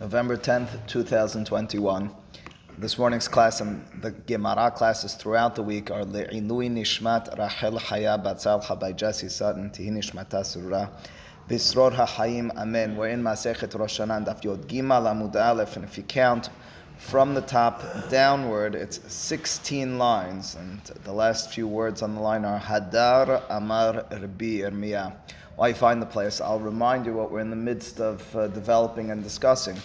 November 10th, 2021. This morning's class and the Gemara classes throughout the week are Le'ilui Nishmat Rachel Chaya Batzal Chabay Jesse Sutton Tihi Nishmata Surah HaHayim Amen. We're in Masechet Rosh Hashanah Yod Gimal Amud Aleph and if you count from the top downward it's 16 lines and the last few words on the line are Hadar Amar Rabbi Yirmiyah you find the place, I'll remind you what we're in the midst of uh, developing and discussing.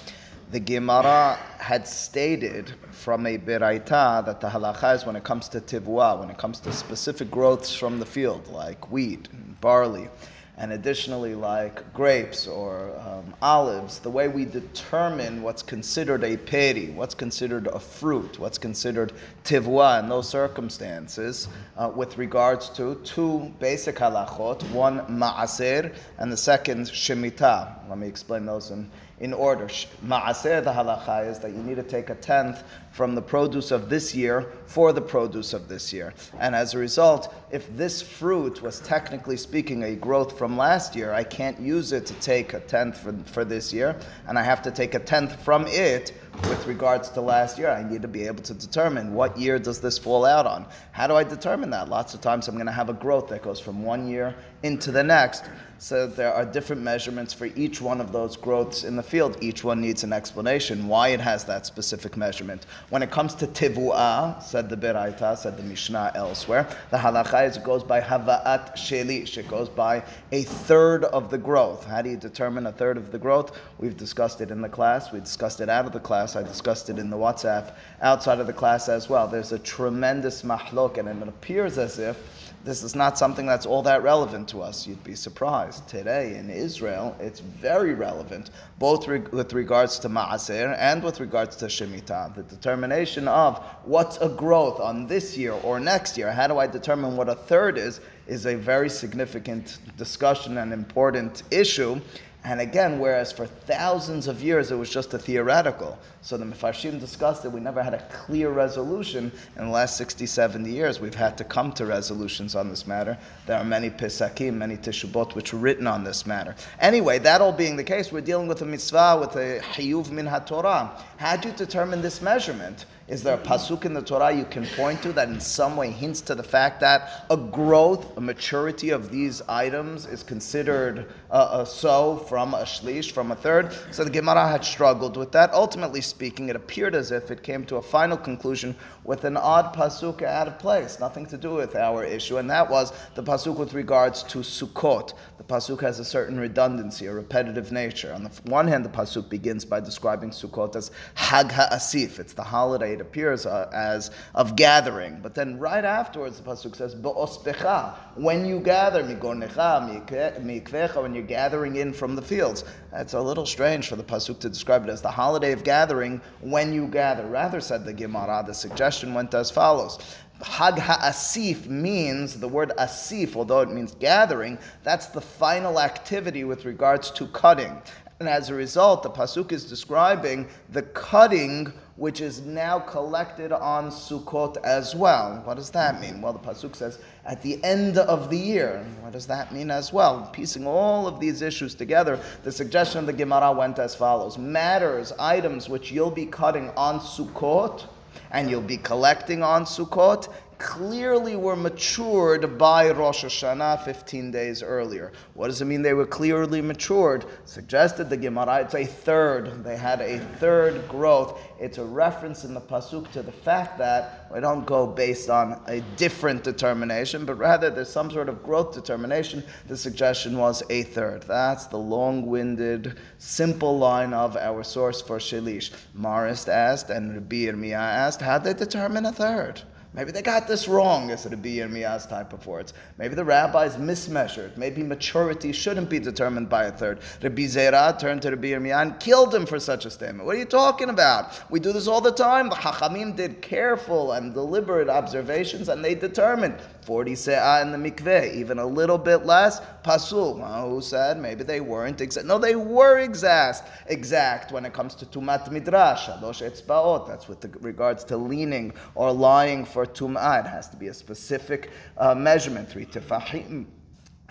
The Gemara had stated from a Beraita that the halacha is when it comes to tivua, when it comes to specific growths from the field, like wheat, and barley, and additionally like grapes or um, olives, the way we determine what's considered a peri, what's considered a fruit, what's considered tivua in those circumstances, uh, with regards to two basic halachot, one ma'aser and the second shemitah. Let me explain those in in order. Ma'aseh, the halacha, is that you need to take a tenth from the produce of this year for the produce of this year. And as a result, if this fruit was technically speaking a growth from last year, I can't use it to take a tenth for, for this year, and I have to take a tenth from it with regards to last year. I need to be able to determine what year does this fall out on. How do I determine that? Lots of times I'm going to have a growth that goes from one year into the next. So there are different measurements for each one of those growths in the field. Each one needs an explanation why it has that specific measurement. When it comes to tivu'ah, said the Beraita, said the Mishnah elsewhere, the halacha is it goes by hava'at shelish. It goes by a third of the growth. How do you determine a third of the growth? We've discussed it in the class. We discussed it out of the class. I discussed it in the WhatsApp outside of the class as well. There's a tremendous mahlok, and it appears as if this is not something that's all that relevant to us. You'd be surprised. Today in Israel, it's very relevant, both re- with regards to Ma'aser and with regards to Shemitah. The determination of what's a growth on this year or next year, how do I determine what a third is, is a very significant discussion and important issue. And again, whereas for thousands of years it was just a theoretical. So the Mefarshim discussed it, we never had a clear resolution. In the last 60, 70 years, we've had to come to resolutions on this matter. There are many Pisakim, many Teshubot, which were written on this matter. Anyway, that all being the case, we're dealing with a mitzvah, with a Hiyuv min HaTorah. How do you determine this measurement? Is there a pasuk in the Torah you can point to that in some way hints to the fact that a growth, a maturity of these items is considered a, a so from a shlish, from a third? So the Gemara had struggled with that. Ultimately speaking, it appeared as if it came to a final conclusion with an odd pasuk out of place, nothing to do with our issue, and that was the pasuk with regards to Sukkot. The pasuk has a certain redundancy, a repetitive nature. On the one hand, the pasuk begins by describing Sukkot as Hag HaAsif. It's the holiday it appears uh, as of gathering. But then right afterwards, the pasuk says Bo'ospecha, when you gather Migonecha, Mikvecha, when you're gathering in from the fields. It's a little strange for the pasuk to describe it as the holiday of gathering when you gather. Rather, said the Gemara, the suggestion went as follows. Hag ha'asif means, the word asif, although it means gathering, that's the final activity with regards to cutting. And as a result, the Pasuk is describing the cutting which is now collected on Sukkot as well. What does that mean? Well, the Pasuk says at the end of the year. What does that mean as well? Piecing all of these issues together, the suggestion of the Gemara went as follows Matters, items which you'll be cutting on Sukkot and you'll be collecting on Sukkot clearly were matured by Rosh Hashanah 15 days earlier. What does it mean they were clearly matured? Suggested the Gemara, it's a third. They had a third growth. It's a reference in the Pasuk to the fact that we don't go based on a different determination, but rather there's some sort of growth determination. The suggestion was a third. That's the long winded, simple line of our source for Shalish. Marist asked, and Rabbi Yirmiyah asked, how did they determine a third? Maybe they got this wrong, as it be Yirmiyah's type of words. Maybe the rabbis mismeasured. Maybe maturity shouldn't be determined by a third. Rabbi Zera turned to Rabbi Yirmiyah and killed him for such a statement. What are you talking about? We do this all the time. The Chachamim did careful and deliberate observations and they determined 40 se'ah in the mikveh, even a little bit less, pasul. Well, who said maybe they weren't exact? No, they were exact, exact when it comes to tumat midras, shalosh etzbaot. That's with regards to leaning or lying for tum'ah. It has to be a specific uh, measurement, three tefahim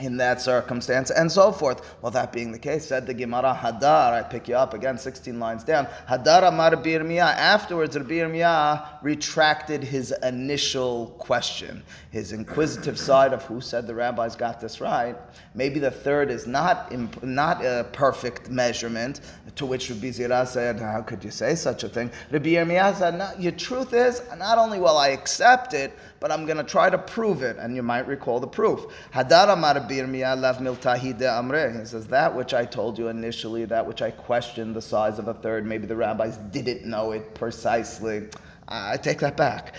in that circumstance, and so forth. Well, that being the case, said the Gemara Hadar, I pick you up again, 16 lines down. Hadar Amar Birmiya. Afterwards, Rabbi retracted his initial question, his inquisitive side of who said the rabbis got this right. Maybe the third is not imp- not a perfect measurement. To which Rabbi Zira said, "How could you say such a thing?" Rabbi Yirmiyah said, no, "Your truth is, not only will I accept it." But I'm going to try to prove it, and you might recall the proof. Hadar amar lav miltahi de amre. He says that which I told you initially, that which I questioned the size of a third. Maybe the rabbis didn't know it precisely. I take that back.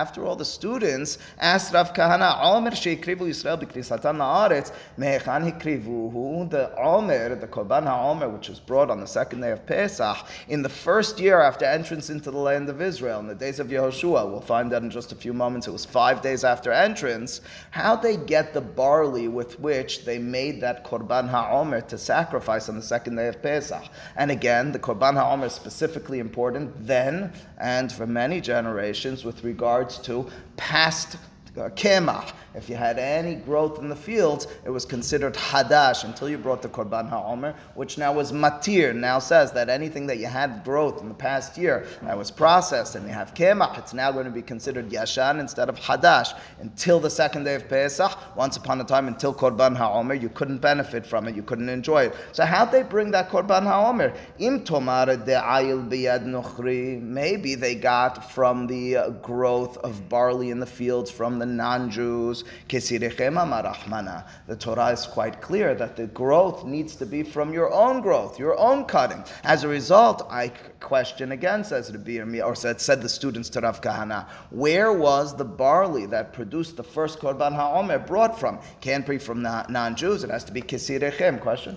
After all, the students asked Rav Kahana, Omer sheikrivu Yisrael b'knisatan la'aretz, mehechan hikrivuhu, the Omer, the Korban HaOmer, which was brought on the second day of Pesach, in the first year after entrance into the land of Israel, in the days of Yehoshua, we'll find that in just a few moments, it was five days after entrance, how they get the barley with which they made that Korban HaOmer to sacrifice on the second day of Pesach. And again, the Korban HaOmer specifically important then and for many generations with regards to past kemach, if you had any growth in the fields, it was considered hadash until you brought the korban ha'omer, which now was matir. Now says that anything that you had growth in the past year that was processed and you have kemach, it's now going to be considered yashan instead of hadash until the second day of Pesach. Once upon a time, until korban ha'omer, you couldn't benefit from it, you couldn't enjoy it. So how'd they bring that korban ha'omer? Im tomar de'ayil biyad nuchri. Maybe they got from the uh, growth of barley in the fields from the non-Jews the Torah is quite clear that the growth needs to be from your own growth, your own cutting. As a result, I question again, says Rabbi or said, said the students to Rav Kahana, where was the barley that produced the first Korban HaOmer brought from? Can't be from non-Jews, it has to be Ketzirechem. Question?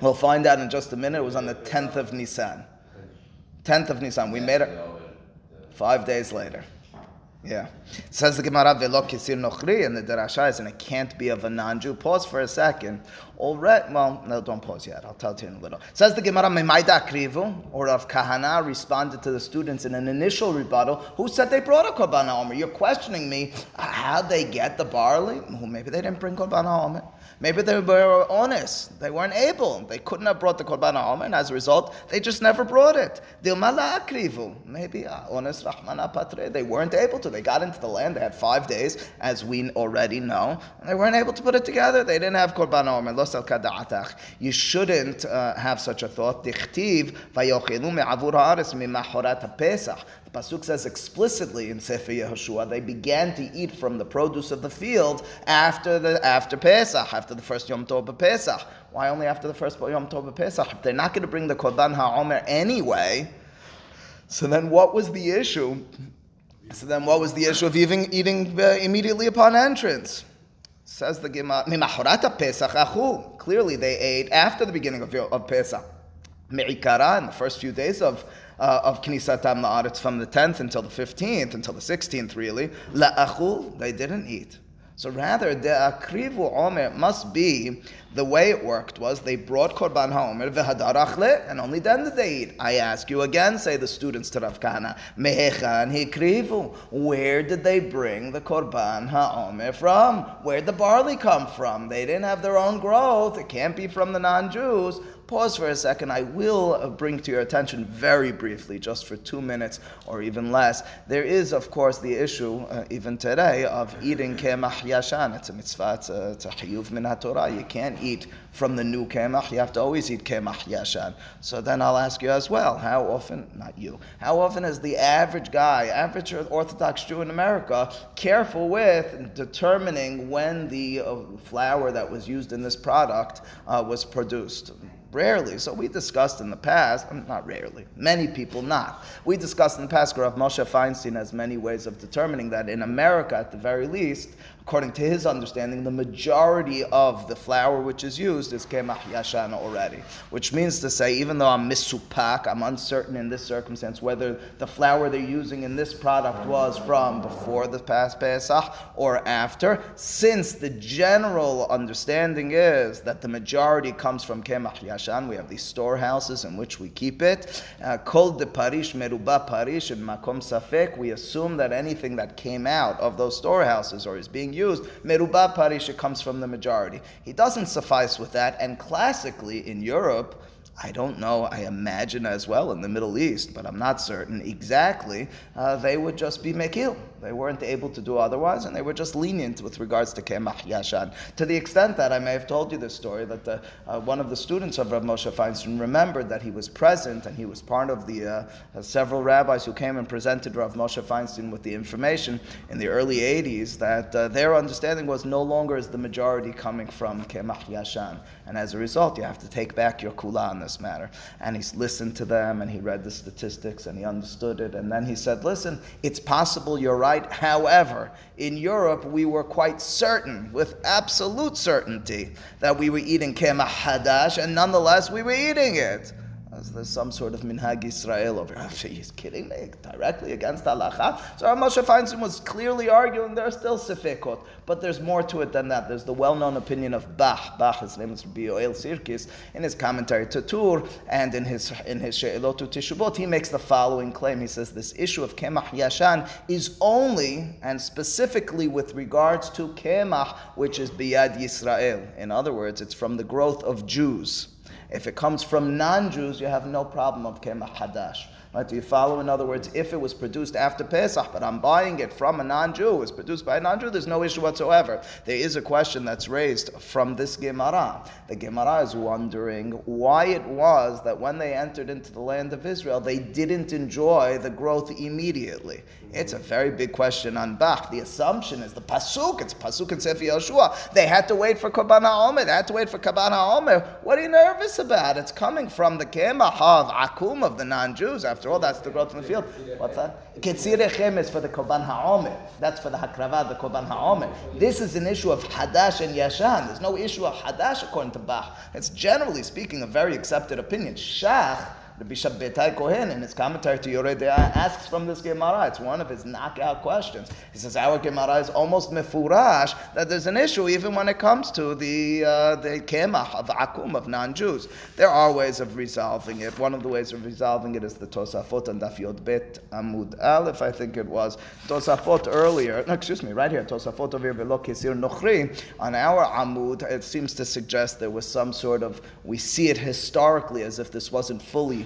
We'll find out in just a minute. It was on the 10th of Nisan. 10th of Nisan. We made it. Five days later. Yeah. Says the Gemara, Velo Kisir Nochri, and the Darasha is, and it can't be of a non Jew. Pause for a second. Already, well, no, don't pause yet. I'll tell you in a little. Says the Gemara, Memaida Krivu, or of Kahana, responded to the students in an initial rebuttal, who said they brought a Korban Omer. You're questioning me, how'd they get the barley? Well, maybe they didn't bring Korban Omer. Maybe they were honest. They weren't able. They couldn't have brought the Korban HaOmer, and as a result, they just never brought it. Maybe uh, honest Rahmana Patre. They weren't able to. They got into the land. They had five days, as we already know. And they weren't able to put it together. They didn't have Korban HaOmer. You shouldn't uh, have such a thought. The Pasuk says explicitly in Sefer Yehoshua, they began to eat from the produce of the field after the after Pesach, after the first Yom Tov Pesach. Why only after the first Yom Tov Pesach? If they're not going to bring the Korban HaOmer anyway, so then what was the issue? So then what was the issue of eating, eating uh, immediately upon entrance? Says the Gemara, Pesach Clearly they ate after the beginning of, of Pesach. Me'ikara, in the first few days of uh, of Knisatam La'aretz from the 10th until the 15th, until the 16th really, La'achul, they didn't eat. So rather, the akrivu omer must be the way it worked was they brought korban haomer v'hadar and only then did they eat. I ask you again, say the students to Rav Kahana, mehechan hikrivu. Where did they bring the korban haomer from? Where did the barley come from? They didn't have their own growth. It can't be from the non-Jews pause for a second. I will uh, bring to your attention very briefly, just for two minutes or even less. There is, of course, the issue, uh, even today, of eating kemach yashan. It's a mitzvah, it's a, it's a chiyuv min Torah. You can't eat from the new kemach. You have to always eat kemach yashan. So then I'll ask you as well, how often, not you, how often is the average guy, average Orthodox Jew in America, careful with determining when the uh, flour that was used in this product uh, was produced? Rarely. So we discussed in the past, um, not rarely, many people not. We discussed in the past, Rav Moshe Feinstein has many ways of determining that in America, at the very least, according to his understanding, the majority of the flour which is used is kemach yashana already. Which means to say, even though I'm misupak, I'm uncertain in this circumstance whether the flour they're using in this product was from before the past Pesach or after, since the general understanding is that the majority comes from kemach Yashan. We have these storehouses in which we keep it. Uh, the Parish Meruba Parish and Makom Safek. We assume that anything that came out of those storehouses or is being used, Meruba Parish, it comes from the majority. He doesn't suffice with that. And classically in Europe, I don't know, I imagine as well in the Middle East, but I'm not certain exactly, uh, they would just be mekil. They weren't able to do otherwise, and they were just lenient with regards to Kemach Yashan. To the extent that I may have told you this story, that the, uh, one of the students of Rav Moshe Feinstein remembered that he was present and he was part of the uh, uh several rabbis who came and presented Rav Moshe Feinstein with the information in the early 80s that uh, their understanding was no longer is the majority coming from Kemach Yashan. And as a result, you have to take back your kula on this matter. And he listened to them and he read the statistics and he understood it. And then he said, listen, it's possible you're right. However, in Europe, we were quite certain, with absolute certainty, that we were eating kemah hadash, and nonetheless, we were eating it as there's some sort of minhag Israel over. Oh, he's kidding me directly against halacha. So Moshe Feinstein was clearly arguing there are still sefekot, but there's more to it than that. There's the well-known opinion of Bach. Bach, his name is Rabbi Yoel Sirkis, in his commentary to Tur and in his in his She'elot Teshuvot, he makes the following claim. He says this issue of kemach yashan is only and specifically with regards to kemach, which is biyad Yisrael. In other words, it's from the growth of Jews. If it comes from non-Jews, you have no problem of kemah hadash. Right? Do you follow? In other words, if it was produced after Pesach, but I'm buying it from a non-Jew, it was produced by a non-Jew, there's no issue whatsoever. There is a question that's raised from this Gemara. The Gemara is wondering why it was that when they entered into the land of Israel, they didn't enjoy the growth immediately. It's a very big question on Bach. The assumption is the pasuk. It's pasuk in Sefer Yeshua. They had to wait for Korban HaOmer. They had to wait for Korban HaOmer. What are you nervous about? It's coming from the Kemah of Akum of the non-Jews. After all, that's the growth in the field. What's that? Ketzirechem is for the Korban HaOmer. That's for the Hakrava, the Korban HaOmer. This is an issue of Hadash and Yashan. There's no issue of Hadash according to Bach. It's generally speaking a very accepted opinion. Shach Rabbi Shabbetai Kohen in his commentary to Yoreh De'ah asks from this Gemara. It's one of his knockout questions. He says our Gemara is almost mefurash that there's an issue even when it comes to the uh, the kemach of akum of non-Jews. There are ways of resolving it. One of the ways of resolving it is the Tosafot and Daf Yod Bet Amud Aleph, I think it was Tosafot earlier. No, excuse me, right here Tosafot over here Nochri on our Amud. It seems to suggest there was some sort of we see it historically as if this wasn't fully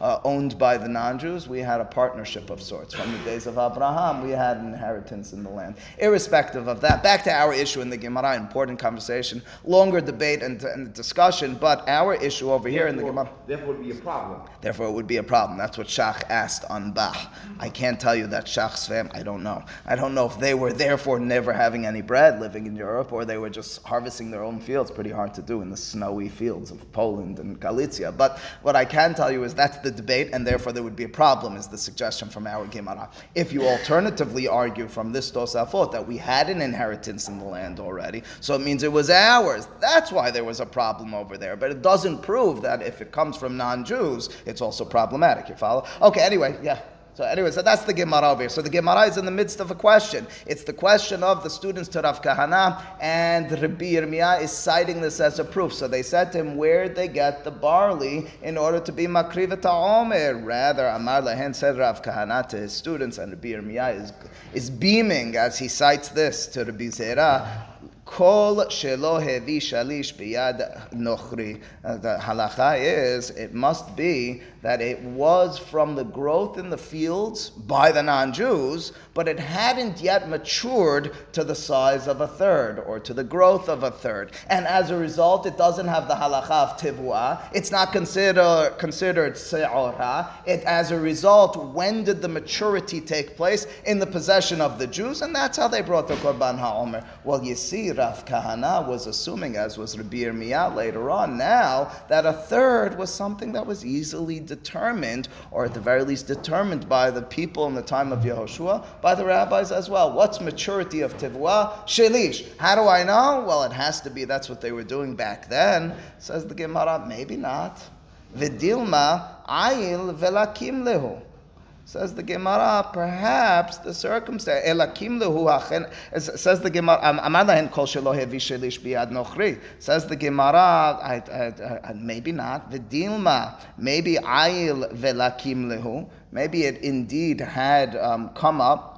uh, owned by the non-Jews. We had a partnership of sorts. From the days of Abraham, we had an inheritance in the land. Irrespective of that, back to our issue in the Gemara, important conversation, longer debate and, and discussion, but our issue over here in the Gemara. Therefore, it would be a problem. Therefore, it would be a problem. That's what Shach asked on Bach. I can't tell you that Shach's fam. I don't know. I don't know if they were therefore never having any bread living in Europe, or they were just harvesting their own fields. Pretty hard to do in the snowy fields of Poland and Galicia. But what I can tell you is that's the debate, and therefore there would be a problem, is the suggestion from our Gemara. If you alternatively argue from this Tosafot that we had an inheritance in the land already, so it means it was ours, that's why there was a problem over there. But it doesn't prove that if it comes from non Jews, it's also problematic. You follow? Okay, anyway, yeah. So anyway, so that's the Gemara over here. So the Gemara is in the midst of a question. It's the question of the students to Rav Kahana, and Rabbi Yirmiyah is citing this as a proof. So they said to him, where they get the barley in order to be makriva omer? Rather, Amar Lahen said Rav Kahana to his students, and Rabbi Yirmiyah is, is beaming as he cites this to Rabbi Zera. Kol shelo hevi shalish biyad nochri. Uh, the halacha is it must be that it was from the growth in the fields by the non-Jews, but it hadn't yet matured to the size of a third or to the growth of a third. And as a result, it doesn't have the halacha of tivua. It's not considered considered se'ora. It, as a result, when did the maturity take place? In the possession of the Jews, and that's how they brought the Korban HaOmer. Well, you see, Rav Kahana was assuming, as was Rabbi Yirmiyah later on, now that a third was something that was easily determined, or at the very least determined by the people in the time of Yehoshua, by the rabbis as well. What's maturity of tivua? Shelish. How do I know? Well, it has to be that's what they were doing back then. Says the Gemara, maybe not. Vidilma ayil velakim lehu. Says the Gemara, perhaps the circumstance. Elakim lehu Says the Gemara, amar lahen kol shelo hevi biad nochri. Says the Gemara, maybe not. V'dilma, maybe ayil velakim lehu. Maybe it indeed had um, come up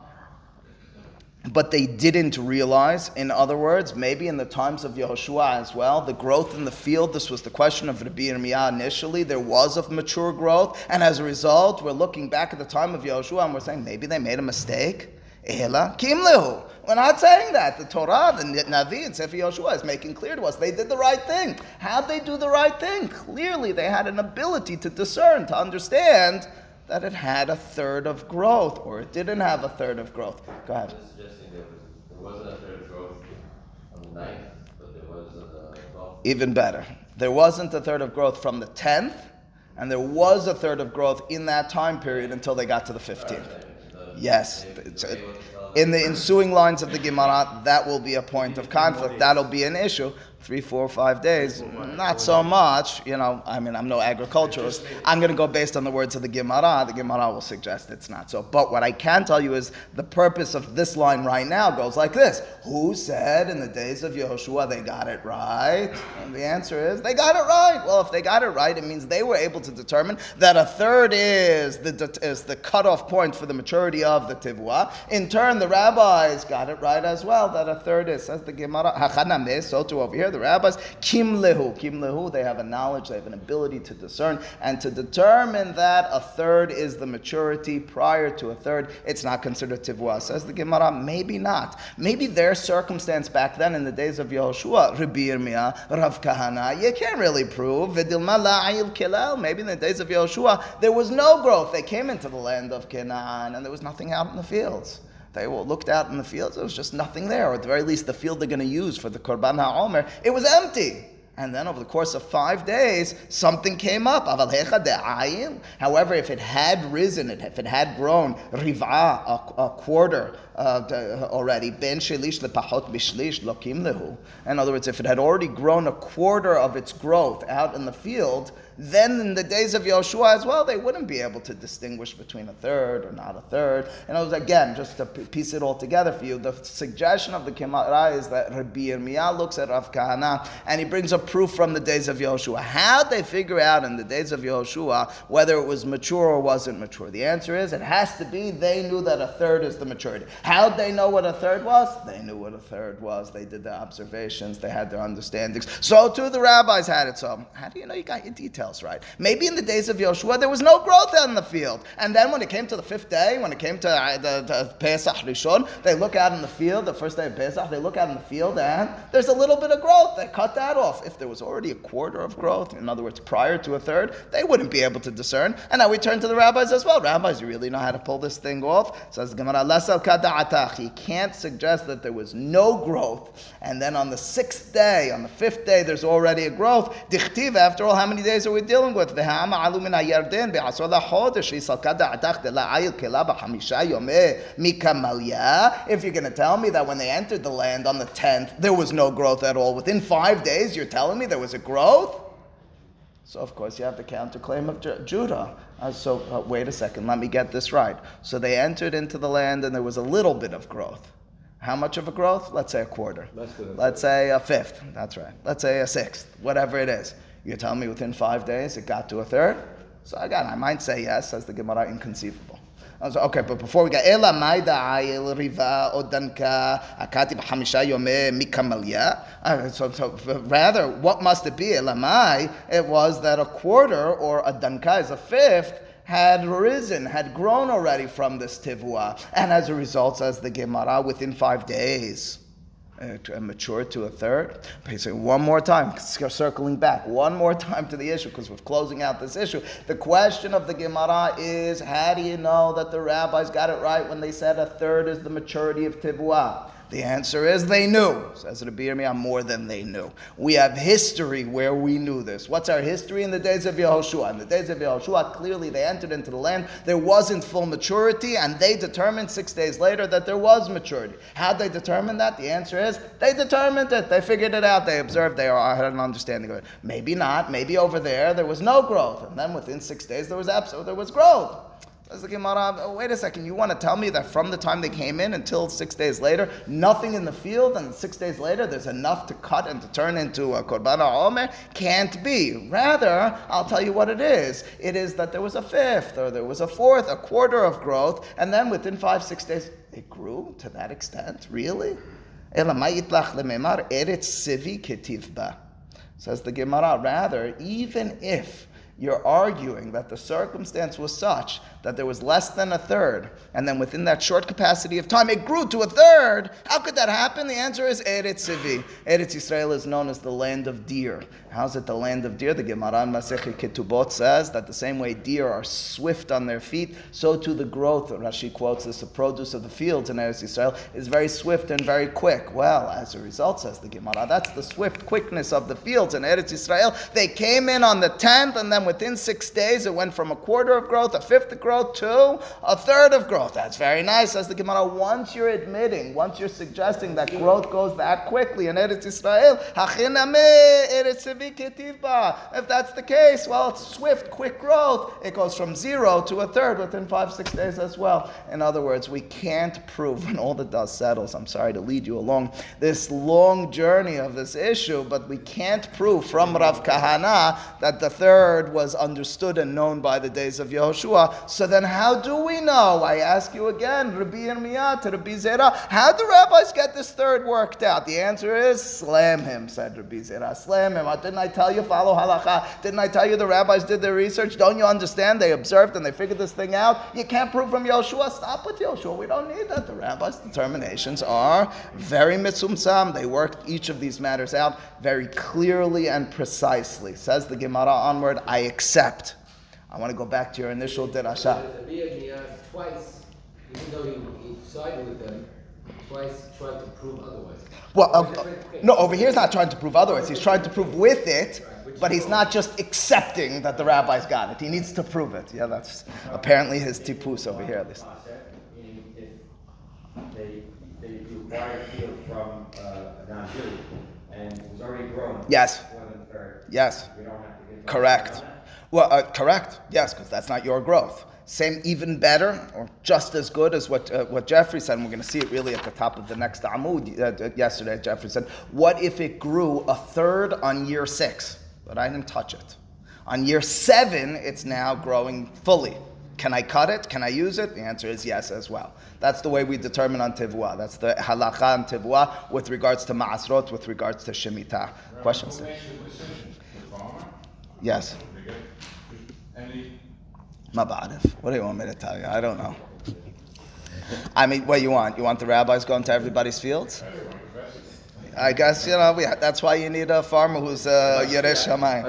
but they didn't realize. In other words, maybe in the times of Yehoshua as well, the growth in the field, this was the question of Rabbi Yirmiyah initially, there was of mature growth, and as a result, we're looking back at the time of Yehoshua and we're saying maybe they made a mistake. Ela kimlehu. We're not saying that. The Torah, the Navi, and Sefer Yehoshua is making clear to us they did the right thing. How'd they do the right thing? Clearly, they had an ability to discern, to understand that it had a third of growth, or it didn't have a third of growth. Go ahead. Even better. There wasn't a third of growth from the 10th, and there was a third of growth in that time period until they got to the 15th. Yes. In the ensuing lines of the Gemara, that will be a point of conflict. That'll be an issue three, four, five days. Not so much. You know, I mean, I'm no agriculturalist. I'm going to go based on the words of the Gemara. The Gemara will suggest it's not so. But what I can tell you is the purpose of this line right now goes like this Who said in the days of Yehoshua they got it right? And the answer is they got it right. Well, if they got it right, it means they were able to determine that a third is the, is the cutoff point for the maturity of the Tivua. In turn, the rabbis got it right as well, that a third is, says the Gemara, so to over here the rabbis, kim lehu, kim lehu, they have a knowledge, they have an ability to discern, and to determine that a third is the maturity prior to a third, it's not considered tivua. Says the Gemara, maybe not. Maybe their circumstance back then in the days of Yehoshua, Rabbi Yirmiyah, Rav Kahana, you can't really prove. Maybe in the days of Yehoshua, there was no growth. They came into the land of Canaan and there was nothing out in the fields. They were looked out in the fields, there was just nothing there, or at the very least, the field they're going to use for the Korban HaOmer, it was empty. And then over the course of five days, something came up. However, if it had risen, if it had grown, riva, a, a quarter uh, already, ben shelish lepachot bishlish lokim lehu. In other words, if it had already grown a quarter of its growth out in the field, then in the days of Yehoshua as well, they wouldn't be able to distinguish between a third or not a third. And it was again, just to piece it all together for you, the suggestion of the Gemara is that Rabbi Yirmiyah looks at Rav Kahana and he brings a proof from the days of Yehoshua. How they figure out in the days of Yehoshua whether it was mature or wasn't mature? The answer is it has to be they knew that a third is the maturity. How'd they know what a third was? They knew what a third was. They did their observations, they had their understandings. So too the rabbis had it. So how do you know you got your details? Else right. Maybe in the days of Yoshua there was no growth in the field. And then when it came to the fifth day, when it came to uh, the, the Pesach Rishon, they look out in the field, the first day of Pesach, they look out in the field and there's a little bit of growth. They cut that off. If there was already a quarter of growth, in other words, prior to a third, they wouldn't be able to discern. And now we turn to the rabbis as well. Rabbis, you really know how to pull this thing off? Says Gemara, He can't suggest that there was no growth. And then on the sixth day, on the fifth day, there's already a growth. Dichtiv, after all, how many days are we dealing with. If you're going to tell me that when they entered the land on the 10th, there was no growth at all, within five days, you're telling me there was a growth? So, of course, you have the counterclaim of Judah. Uh, so, uh, wait a second, let me get this right. So, they entered into the land and there was a little bit of growth. How much of a growth? Let's say a quarter. Let's say a fifth. That's right. Let's say a sixth, whatever it is. You tell me within five days it got to a third? So again, I might say yes, as the Gemara, inconceivable. I was okay, but before we go, Ela maida ayil riva odanka akati b'hamisha yome mikamalya. Uh, so, rather, what must it be? Ela mai, it was that a quarter or a danka is a fifth had risen, had grown already from this tivua, and as a result, says the Gemara, within five days uh, mature to a third. Basically, one more time, circling back, one more time to the issue, because we're closing out this issue. The question of the Gemara is how do you know that the rabbis got it right when they said a third is the maturity of Tibuah? The answer is they knew. Says Rabbi Yirmiyah, more than they knew. We have history where we knew this. What's our history in the days of Yehoshua? In the days of Yehoshua, clearly they entered into the land. There wasn't full maturity, and they determined six days later that there was maturity. How'd they determine that? The answer is they determined it. They figured it out. They observed. They had an understanding of it. Maybe not. Maybe over there there was no growth, and then within six days there was absolute. There was growth. Says the Gemara, oh, wait a second, you want to tell me that from the time they came in until six days later, nothing in the field, and six days later there's enough to cut and to turn into a korban omer? Can't be. Rather, I'll tell you what it is. It is that there was a fifth, or there was a fourth, a quarter of growth, and then within five, six days, it grew to that extent. Really? Says the Gemara, rather, even if you're arguing that the circumstance was such that there was less than a third, and then within that short capacity of time, it grew to a third. How could that happen? The answer is Eretz Tzvi. Eretz Israel is known as the land of deer. How's it the land of deer? The Gemara in Masechet Ketubot says that the same way deer are swift on their feet, so too the growth, Rashi quotes this, the produce of the fields in Eretz Israel is very swift and very quick. Well, as a result, says the Gemara, that's the swift quickness of the fields in Eretz Israel. They came in on the 10th, and then within six days, it went from a quarter of growth, a fifth of growth, to a third of growth. That's very nice, says the Gemara. Once you're admitting, once you're suggesting that growth goes that quickly in Eretz Israel, if that's the case, well, it's swift, quick growth. It goes from zero to a third within five, six days as well. In other words, we can't prove when all the dust settles. I'm sorry to lead you along this long journey of this issue, but we can't prove from Rav Kahana that the third was understood and known by the days of Yehoshua. So then, how do we know? I ask you again, Rabbi Yirmiyah to Rabbi Zera, how do the rabbis get this third worked out? The answer is slam him, said Rabbi Zera. Slam him. Uh, didn't I tell you, follow halacha? Didn't I tell you the rabbis did their research? Don't you understand? They observed and they figured this thing out. You can't prove from Yoshua. Stop with Yoshua. We don't need that. The rabbis' determinations are very mitzumtzam. They worked each of these matters out very clearly and precisely. Says the Gemara onward, I accept. I want to go back to your initial derasha. Twice, even though he, he sided with them, twice tried to prove otherwise. Well, uh, no, over here he's not trying to prove otherwise. He's trying to prove with it, but he's not just accepting that the rabbis got it. He needs to prove it. Yeah, that's apparently his tipus over here at least. They, they acquired field from uh, a non-Jew and it was already grown. Yes. More than a third. Yes. We don't have to get. Correct. Well, uh, correct. Yes, because that's not your growth. Same, even better, or just as good as what uh, what Jeffrey said. And we're going to see it really at the top of the next Amud. Uh, yesterday, Jeffrey said, "What if it grew a third on year six, but I didn't touch it? On year seven, it's now growing fully. Can I cut it? Can I use it? The answer is yes as well. That's the way we determine on tivua. That's the halacha on tivua with regards to ma'asrot, with regards to shemitah. Questions? Yes. Mabadif. What do you want me to tell you? I don't know. I mean, what you want? You want the rabbis going to everybody's fields? I guess you know we, that's why you need a farmer who's a Yerei Shamayim.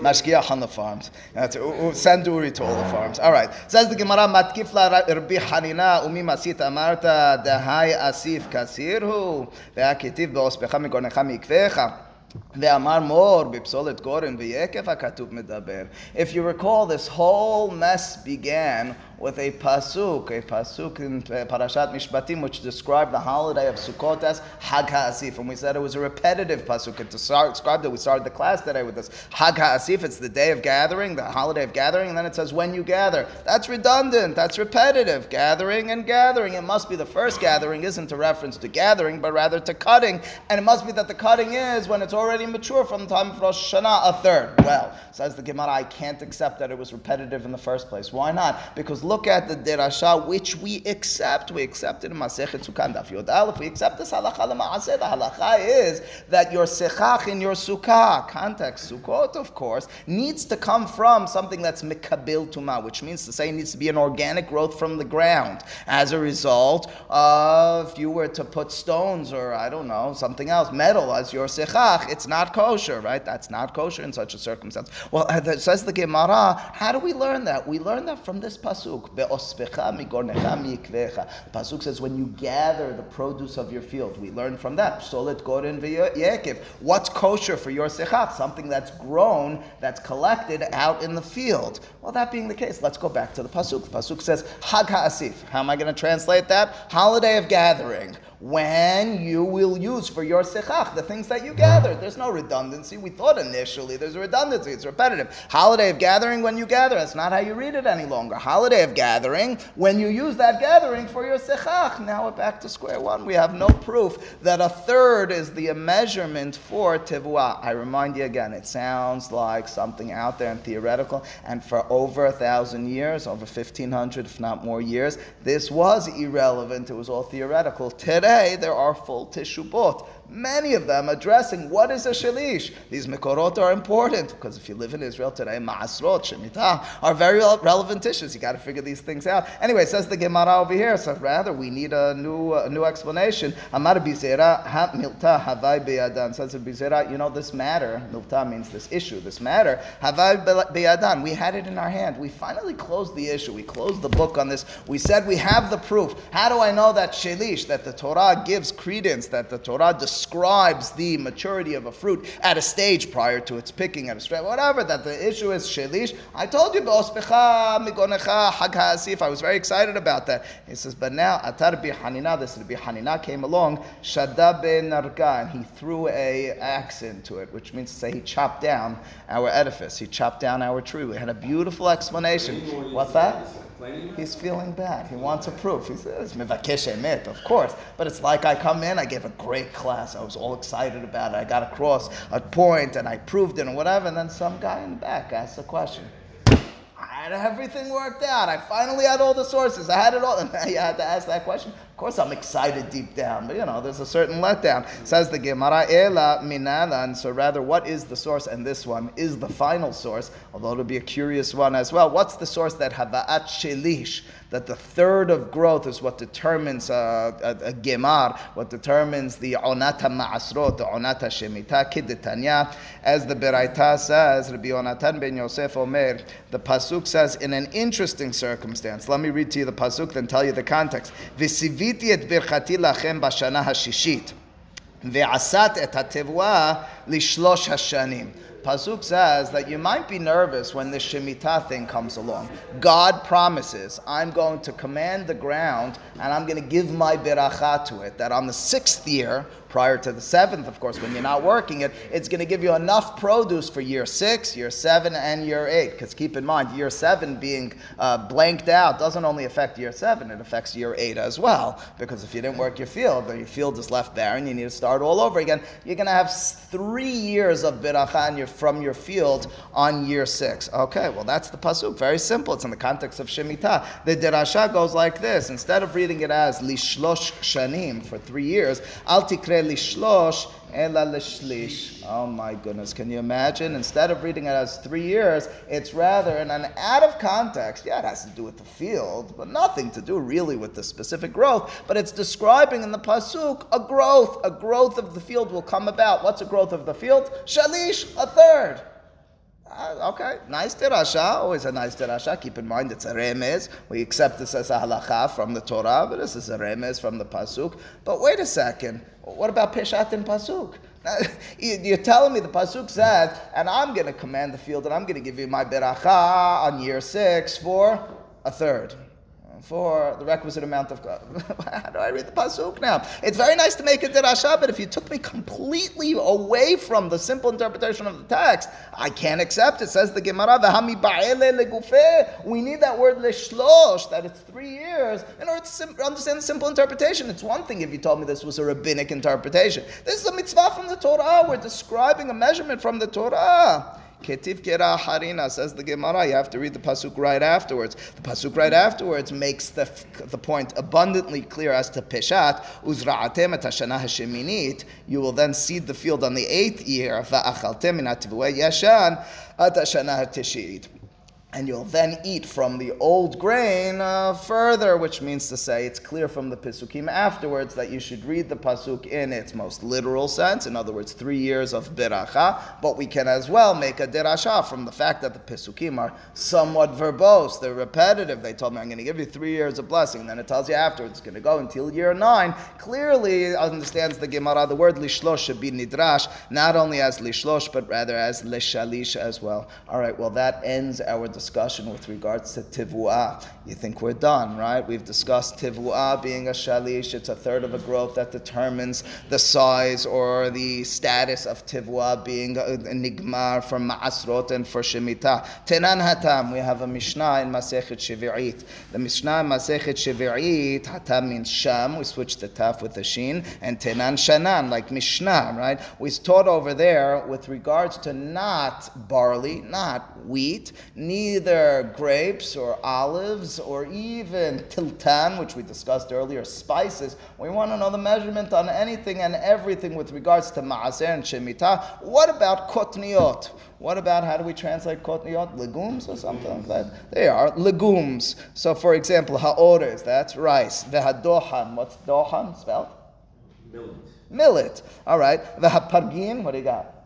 Mashgiach on the farms. That's send Uri to all the farms. All right. Says the Gemara, Matkif la Rabbi Hanina umi masit amarta dehai asif kasirhu ve'akitiv be'ospecha mikornecha mikvecha. ואמר מור בפסולת גורן ויקף הכתוב מדבר. If you recall, this whole mess began with a pasuk, a pasuk in uh, Parashat Mishpatim, which described the holiday of Sukkot as Hag HaAsif. And we said it was a repetitive pasuk. It described it. We started the class today with this Hag HaAsif. It's the day of gathering, the holiday of gathering, and then it says when you gather. That's redundant. That's repetitive. Gathering and gathering. It must be the first gathering isn't a reference to gathering, but rather to cutting. And it must be that the cutting is when it's already mature from the time of Rosh Hashanah, a third. Well, says the Gemara, I can't accept that it was repetitive in the first place. Why not? Because look at the derasha which we accept. We accept it in Masechet Sukkah Daf Yod Aleph. We accept this halacha l'maaseh. The halacha is that your sechach in your sukkah, context sukkot, of course, needs to come from something that's mikabil tuma, which means to say it needs to be an organic growth from the ground. As a result, uh, if you were to put stones or I don't know something else, metal as your sechach, it's not kosher, right? That's not kosher in such a circumstance. Well, says the Gemara, how do we learn that? We learn that from this pasuk. The pasuk says, when you gather the produce of your field, we learn from that. Solet goren v'yekiv. What's kosher for your sechach? Something that's grown, that's collected out in the field. Well, that being the case, let's go back to the pasuk. The pasuk says, Hag ha'asif. How am I going to translate that? Holiday of gathering. When you will use for your sechach the things that you gathered. There's no redundancy. We thought initially there's a redundancy. It's repetitive. Holiday of gathering when you gather. That's not how you read it any longer. Holiday of gathering when you use that gathering for your sechach. Now we're back to square one. We have no proof that a third is the measurement for tivua. I remind you again, it sounds like something out there and theoretical. And for over a thousand years, over 1500, if not more years, this was irrelevant. It was all theoretical. Today, there are full tishubot many of them addressing what is a shalish. These mekorot are important because if you live in Israel today, ma'asrot, shemitah are very relevant issues. You got to figure these things out. Anyway, says the Gemara over here. So rather, we need a new a new explanation. Amar bizera ha milta havai beyadan. Says the bizera, you know this matter. Milta means this issue, this matter. Havai beyadan. We had it in our hand. We finally closed the issue. We closed the book on this. We said we have the proof. How do I know that shalish that the Torah gives credence that the Torah describes the maturity of a fruit at a stage prior to its picking at a stage, whatever, that the issue is shelish. I told you, ha'asif. I was very excited about that. He says, but now, atar bi hanina, this bi hanina came along, shada ben narga, and he threw a axe into it, which means to say he chopped down our edifice. He chopped down our tree. We had a beautiful explanation. What's that? He's feeling bad. He wants a proof. He says, Mivakesh emet, of course. But it's like I come in, I gave a great class. I was all excited about it. I got across a point and I proved it and whatever. And then some guy in the back asks a question. I had everything worked out. I finally had all the sources. I had it all. And now you had to ask that question. Of course, I'm excited deep down, but you know, there's a certain letdown. Says the Gemara, Ela minalan. So rather, what is the source? And this one is the final source, although it'll be a curious one as well. What's the source that Hava'at Shelish? that the third of growth is what determines uh, a, a, gemar, what determines the onata ma'asrot, the onata shemita, kidetanya. As the Beraita says, Rabbi Yonatan ben Yosef Omer, the Pasuk says in an interesting circumstance. Let me read to you the pasuk, then tell you the context. V'tziviti et birchati lachem b'shana hashishit. ועשת et ha'tevua li'shlosh ha'shanim. Pasuk says that you might be nervous when the Shemitah thing comes along. God promises, I'm going to command the ground and I'm going to give my beracha to it. That on the sixth year, prior to the seventh, of course, when you're not working it, it's going to give you enough produce for year six, year seven, and year eight. Because keep in mind, year seven being uh, blanked out doesn't only affect year seven, it affects year eight as well. Because if you didn't work your field, or your field is left barren, you need to start all over again. You're going to have three years of beracha from your field on year six. Okay, well, that's the pasuk. Very simple. It's in the context of Shemitah. The derasha goes like this. Instead of reading it as lishlosh shanim for three years, al tikre lishlosh. Oh my goodness, can you imagine? Instead of reading it as three years, it's rather in an out of context. Yeah, it has to do with the field, but nothing to do really with the specific growth. But it's describing in the pasuk a growth. A growth of the field will come about. What's a growth of the field? Shalish, a third. Uh, okay, nice derasha, always a nice derasha. Keep in mind it's a remez. We accept this as a halacha from the Torah, but this is a remez from the pasuk. But wait a second, what about peshat and pasuk? You're telling me the pasuk said, and I'm going to command the field, and I'm going to give you my beracha on year six for a third Um, for the requisite amount of. How do I read the pasuk now? It's very nice to make it derasha, but if you took me completely away from the simple interpretation of the text, I can't accept it. Says the Gemara, "V'hami We need that word leshlosh, that it's three years, in order to understand the simple interpretation. It's one thing if you told me this was a rabbinic interpretation. This is a mitzvah from the Torah. We're describing a measurement from the Torah. Ketiv kera harina says the Gemara. You have to read the pasuk right afterwards. The pasuk right afterwards makes the, the point abundantly clear as to peshat. Uzra'atem et hashana hasheminit. You will then seed the field on the eighth year. Va'achaltem min yashan at hashana hatishit and you'll then eat from the old grain uh, further, which means to say it's clear from the Pisukim afterwards that you should read the Pasuk in its most literal sense, in other words, three years of Biracha, but we can as well make a Dirasha from the fact that the Pisukim are somewhat verbose, they're repetitive. They told me, I'm going to give you three years of blessing, then it tells you afterwards it's going to go until year nine. Clearly understands the Gemara, the word Lishlosh should be Nidrash, not only as Lishlosh, but rather as Lishalish as well. All right, well, that ends our discussion with regards to tivua. You think we're done, right? We've discussed tivua being a shalish. It's a third of a growth that determines the size or the status of tivua being a, a nigmar for ma'asrot and for shemitah. Tenan hatam, we have a Mishnah in Masechet Shevi'it. The Mishnah in Masechet Shevi'it, hatam means sham, we switch the taf with the shin, and tenan shanan, like Mishnah, right? We taught over there with regards to not barley, not wheat, neither grapes or olives or even tiltan, which we discussed earlier, spices. We want to know the measurement on anything and everything with regards to maaser and shemitah. What about kotniot? What about how do we translate kotniot? Legumes or something like that? They are legumes. So, for example, haores, that's rice. The hadohan, what's dohan spelled? Millet, Millet. All right. The hapargin, what do you got?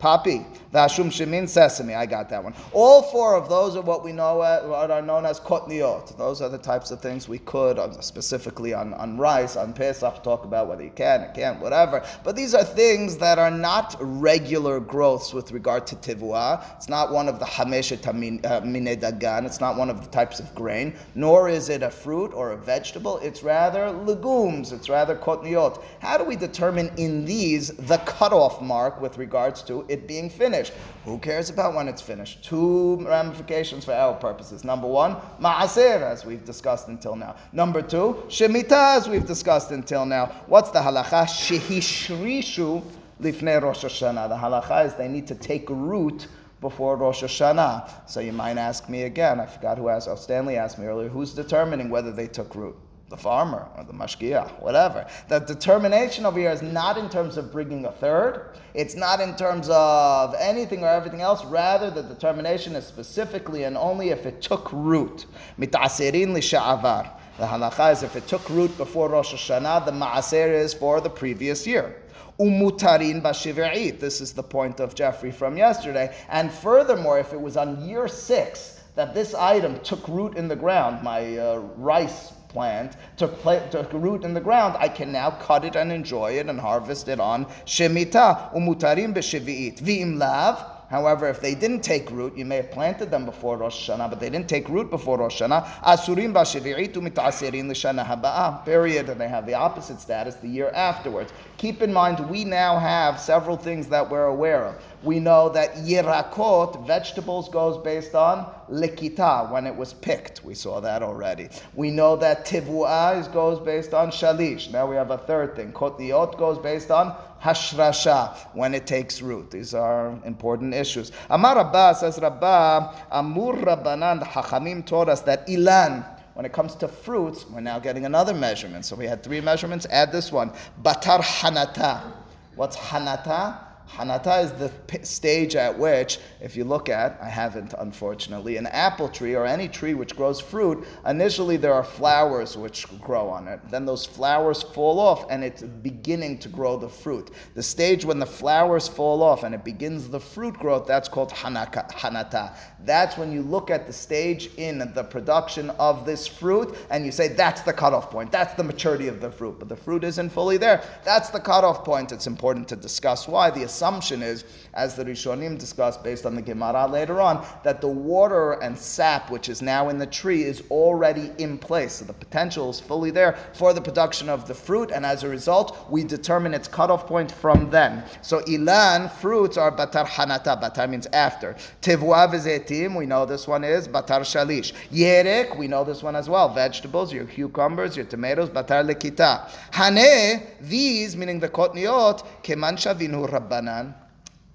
Poppy, Vashum Shemin, sesame. I got that one. All four of those are what we know as, what are known as kotniot. Those are the types of things we could, uh, specifically on, on rice, on Pesach, talk about whether you can, or can't, whatever. But these are things that are not regular growths with regard to tivua. It's not one of the hameshet uh, minei dagan. It's not one of the types of grain. Nor is it a fruit or a vegetable. It's rather legumes. It's rather kotniot. How do we determine in these the cutoff mark with regards to it being finished? Who cares about when it's finished? Two ramifications for our purposes. Number one, ma'aser, as we've discussed until now. Number two, shemitah, as we've discussed until now. What's the halacha? Shehishrishu lifnei Rosh Hashanah. The halacha is they need to take root before Rosh Hashanah. So you might ask me again. I forgot who asked. Oh, Stanley asked me earlier. Who's determining whether they took root? The farmer or the mashgiach, whatever. The determination over here is not in terms of bringing a third. It's not in terms of anything or everything else. Rather, the determination is specifically and only if it took root. Mitasirin lisha'avar. The halacha is if it took root before Rosh Hashanah, the ma'aser is for the previous year. Umutarin bashivi'it. This is the point of Jeffrey from yesterday. And furthermore, if it was on year six that this item took root in the ground, my uh, rice plant took root in the ground, I can now cut it and enjoy it and harvest it on Shemitah. Umutarim b'shivi'it. V'im lav. However, if they didn't take root, you may have planted them before Rosh Hashanah, but they didn't take root before Rosh Hashanah. Asurim b'shivi'it u'mitasirin l'shana haba'ah. Period. And they have the opposite status the year afterwards. Keep in mind, we now have several things that we're aware of. We know that yirakot, vegetables, goes based on likita, when it was picked. We saw that already. We know that tivuah goes based on shalish. Now we have a third thing. Kotniot goes based on hashrasha, when it takes root. These are important issues. Amar Rabbah says Rabbah, Amur Rabbanan, Hachamim taught us that ilan, when it comes to fruits, we're now getting another measurement. So we had three measurements, add this one. Batar hanata. What's hanata? Hanata is the p- stage at which, if you look at, I haven't unfortunately, an apple tree or any tree which grows fruit, initially there are flowers which grow on it. Then those flowers fall off and it's beginning to grow the fruit. The stage when the flowers fall off and it begins the fruit growth, that's called hanaka, hanata. That's when you look at the stage in the production of this fruit and you say, that's the cutoff point, that's the maturity of the fruit. But the fruit isn't fully there. That's the cutoff point. It's important to discuss why. The assumption is, as the Rishonim discussed based on the Gemara later on, that the water and sap which is now in the tree is already in place. So the potential is fully there for the production of the fruit, and as a result, we determine its cutoff point from then. So ilan, fruits are batar hanata. Batar means after. Tivua v'zetim, we know this one is batar shalish. Yerek, we know this one as well. Vegetables, your cucumbers, your tomatoes, batar lekita. Hane, these, meaning the kotniot, keman shavinu rabbanan.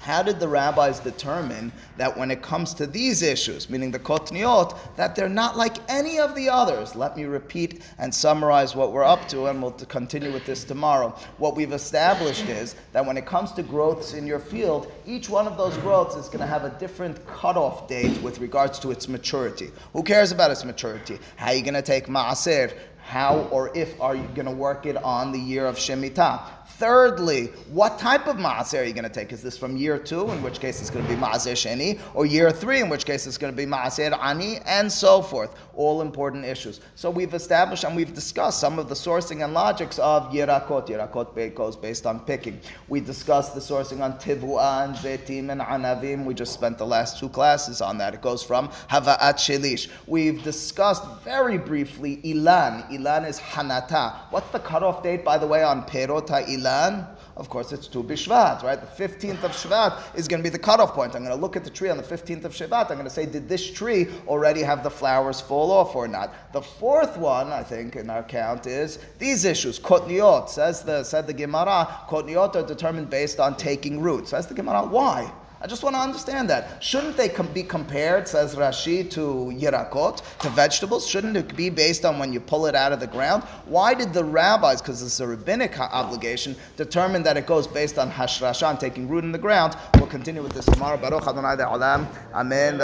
How did the rabbis determine that when it comes to these issues, meaning the kotniot, that they're not like any of the others? Let me repeat and summarize what we're up to, and we'll continue with this tomorrow. What we've established is that when it comes to growths in your field, each one of those growths is going to have a different cutoff date with regards to its maturity. Who cares about its maturity? How are you going to take maaser? how or if are you going to work it on the year of Shemitah? Thirdly, what type of maaser are you going to take? Is this from year two, in which case it's going to be maaser sheni, or year three, in which case it's going to be maaser ani, and so forth? All important issues. So we've established and we've discussed some of the sourcing and logics of yirakot. Yirakot goes based on picking. We discussed the sourcing on tivua and zetim and anavim. We just spent the last two classes on that. It goes from hava'at shelish. We've discussed very briefly ilan. Ilan is hanata. What's the cutoff date, by the way, on perota ilan? Of course, it's Tu Bishvat, right? The 15th of Shvat is going to be the cutoff point. I'm going to look at the tree on the 15th of Shvat. I'm going to say, did this tree already have the flowers fall off or not? The fourth one, I think, in our count is these issues. Kotniot, says the, said the Gemara, Kotniot are determined based on taking root. Says the Gemara, why? I just want to understand that. Shouldn't they com- be compared, says Rashi, to yirakot, to vegetables? Shouldn't it be based on when you pull it out of the ground? Why did the rabbis, because it's a rabbinic obligation, determine that it goes based on hashrashan, taking root in the ground? We'll continue with this tomorrow. Baruch Adonai Amen. Amen.